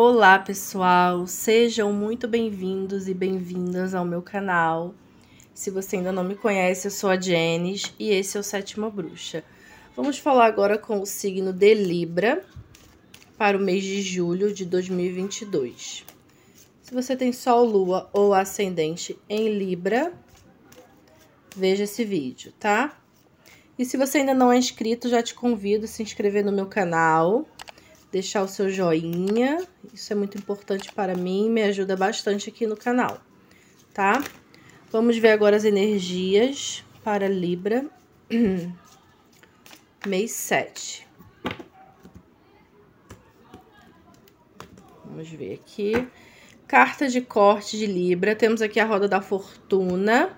Olá, pessoal! Sejam muito bem-vindos e bem-vindas ao meu canal. Se você ainda não me conhece, eu sou a Jenis e esse é o Sétima Bruxa. Vamos falar agora com o signo de Libra para o mês de julho de 2022. Se você tem Sol, Lua ou Ascendente em Libra, veja esse vídeo, tá? E se você ainda não é inscrito, já te convido a se inscrever no meu canal deixar o seu joinha. Isso é muito importante para mim, me ajuda bastante aqui no canal, tá? Vamos ver agora as energias para Libra, mês 7. Vamos ver aqui. Carta de corte de Libra. Temos aqui a roda da fortuna.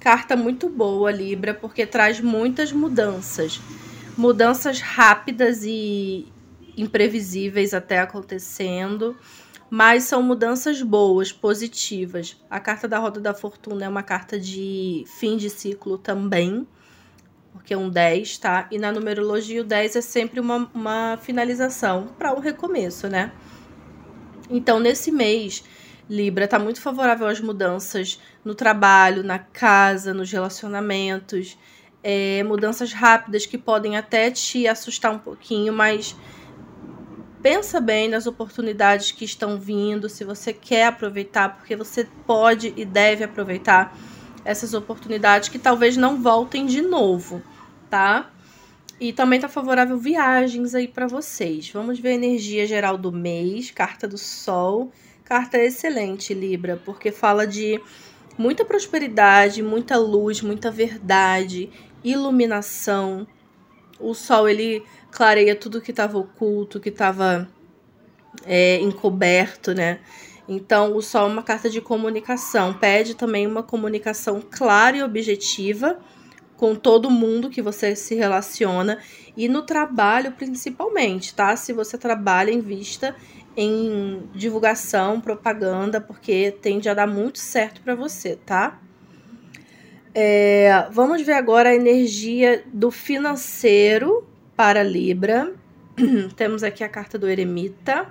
Carta muito boa, Libra, porque traz muitas mudanças. Mudanças rápidas e, imprevisíveis até acontecendo, mas são mudanças boas, positivas. A carta da Roda da Fortuna é uma carta de fim de ciclo também, porque é um 10, tá? E na numerologia o 10 é sempre uma, uma finalização para um recomeço, né? Então, nesse mês, Libra tá muito favorável às mudanças no trabalho, na casa, nos relacionamentos, é, mudanças rápidas que podem até te assustar um pouquinho, mas pensa bem nas oportunidades que estão vindo, se você quer aproveitar, porque você pode e deve aproveitar essas oportunidades que talvez não voltem de novo, tá? E também tá favorável viagens aí para vocês. Vamos ver a energia geral do mês, carta do sol. Carta excelente, Libra, porque fala de muita prosperidade, muita luz, muita verdade, iluminação. O sol ele clareia tudo que estava oculto, que estava é, encoberto, né? Então, o Sol é uma carta de comunicação, pede também uma comunicação clara e objetiva com todo mundo que você se relaciona e no trabalho principalmente, tá? Se você trabalha em vista em divulgação, propaganda, porque tende a dar muito certo para você, tá? É, vamos ver agora a energia do financeiro para Libra. Temos aqui a carta do Eremita.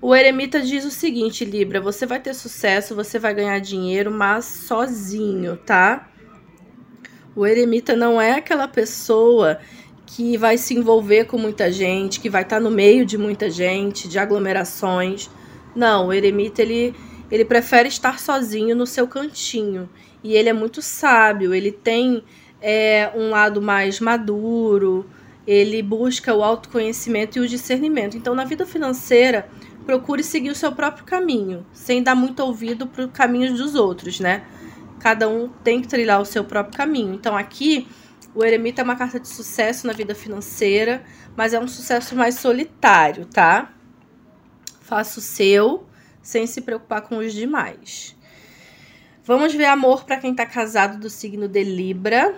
O Eremita diz o seguinte, Libra, você vai ter sucesso, você vai ganhar dinheiro, mas sozinho, tá? O Eremita não é aquela pessoa que vai se envolver com muita gente, que vai estar tá no meio de muita gente, de aglomerações. Não, o Eremita ele, ele prefere estar sozinho no seu cantinho. E ele é muito sábio, ele tem é, um lado mais maduro, ele busca o autoconhecimento e o discernimento. Então, na vida financeira, procure seguir o seu próprio caminho, sem dar muito ouvido para os caminhos dos outros, né? Cada um tem que trilhar o seu próprio caminho. Então, aqui, o eremita é uma carta de sucesso na vida financeira, mas é um sucesso mais solitário, tá? Faça o seu, sem se preocupar com os demais. Vamos ver amor para quem está casado do signo de Libra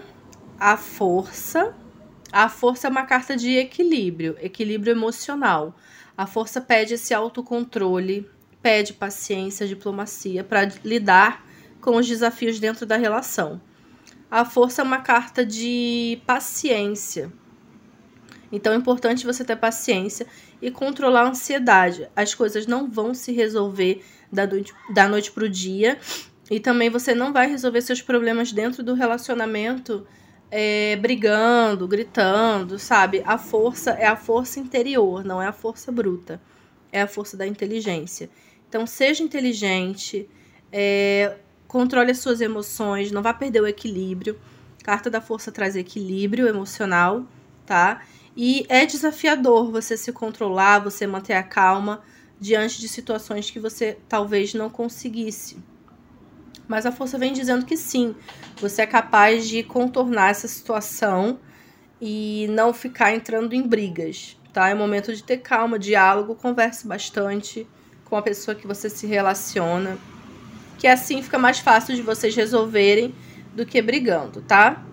a força. A força é uma carta de equilíbrio, equilíbrio emocional. A força pede esse autocontrole, pede paciência, diplomacia para lidar com os desafios dentro da relação. A força é uma carta de paciência. Então é importante você ter paciência e controlar a ansiedade. As coisas não vão se resolver da noite, da noite para o dia. E também você não vai resolver seus problemas dentro do relacionamento é, brigando, gritando, sabe? A força é a força interior, não é a força bruta. É a força da inteligência. Então, seja inteligente, é, controle as suas emoções, não vá perder o equilíbrio. Carta da Força traz equilíbrio emocional, tá? E é desafiador você se controlar, você manter a calma diante de situações que você talvez não conseguisse. Mas a força vem dizendo que sim, você é capaz de contornar essa situação e não ficar entrando em brigas, tá? É momento de ter calma, diálogo, converse bastante com a pessoa que você se relaciona, que assim fica mais fácil de vocês resolverem do que brigando, tá?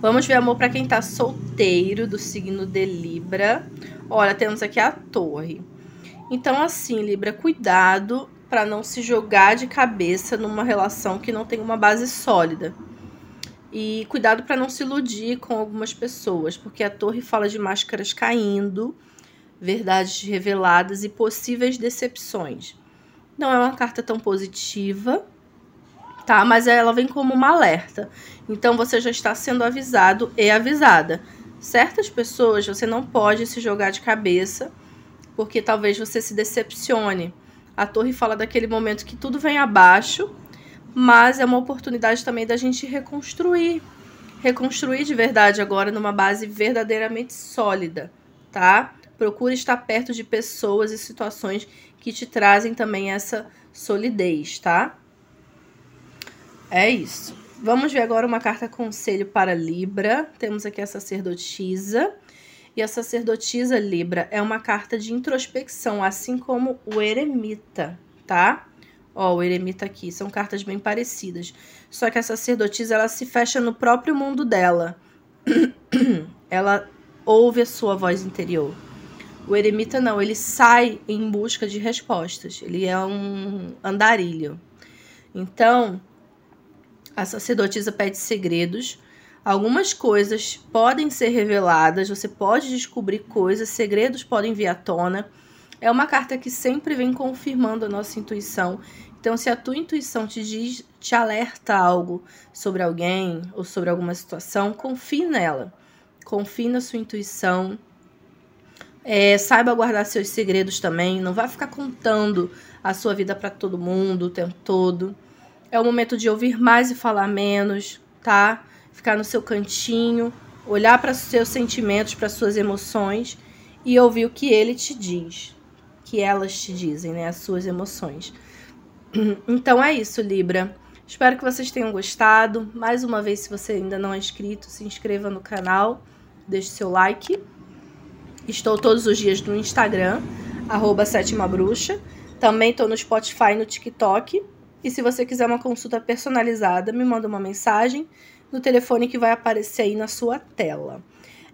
Vamos ver amor para quem tá solteiro do signo de Libra. Olha, temos aqui a Torre. Então assim, Libra, cuidado para não se jogar de cabeça numa relação que não tem uma base sólida. E cuidado para não se iludir com algumas pessoas, porque a torre fala de máscaras caindo, verdades reveladas e possíveis decepções. Não é uma carta tão positiva, tá? Mas ela vem como uma alerta. Então você já está sendo avisado e avisada. Certas pessoas você não pode se jogar de cabeça, porque talvez você se decepcione. A torre fala daquele momento que tudo vem abaixo, mas é uma oportunidade também da gente reconstruir. Reconstruir de verdade agora numa base verdadeiramente sólida, tá? Procure estar perto de pessoas e situações que te trazem também essa solidez, tá? É isso. Vamos ver agora uma carta conselho para Libra. Temos aqui a sacerdotisa. E a sacerdotisa Libra é uma carta de introspecção, assim como o eremita, tá? Ó, o eremita aqui, são cartas bem parecidas. Só que a sacerdotisa, ela se fecha no próprio mundo dela. ela ouve a sua voz interior. O eremita não, ele sai em busca de respostas. Ele é um andarilho. Então, a sacerdotisa pede segredos. Algumas coisas podem ser reveladas, você pode descobrir coisas, segredos podem vir à tona. É uma carta que sempre vem confirmando a nossa intuição. Então, se a tua intuição te diz, te alerta algo sobre alguém ou sobre alguma situação, confie nela. Confie na sua intuição é, saiba guardar seus segredos também. Não vai ficar contando a sua vida para todo mundo o tempo todo. É o momento de ouvir mais e falar menos, tá? Ficar no seu cantinho, olhar para seus sentimentos, para suas emoções e ouvir o que ele te diz, que elas te dizem, né? As suas emoções. Então é isso, Libra. Espero que vocês tenham gostado. Mais uma vez, se você ainda não é inscrito, se inscreva no canal, deixe seu like Estou todos os dias no Instagram, arroba Sétima Bruxa. Também estou no Spotify e no TikTok. E se você quiser uma consulta personalizada, me manda uma mensagem no telefone que vai aparecer aí na sua tela.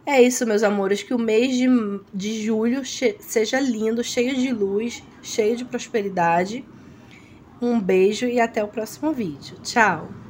É isso, meus amores. Que o mês de, de julho seja lindo, cheio de luz, cheio de prosperidade. Um beijo e até o próximo vídeo. Tchau!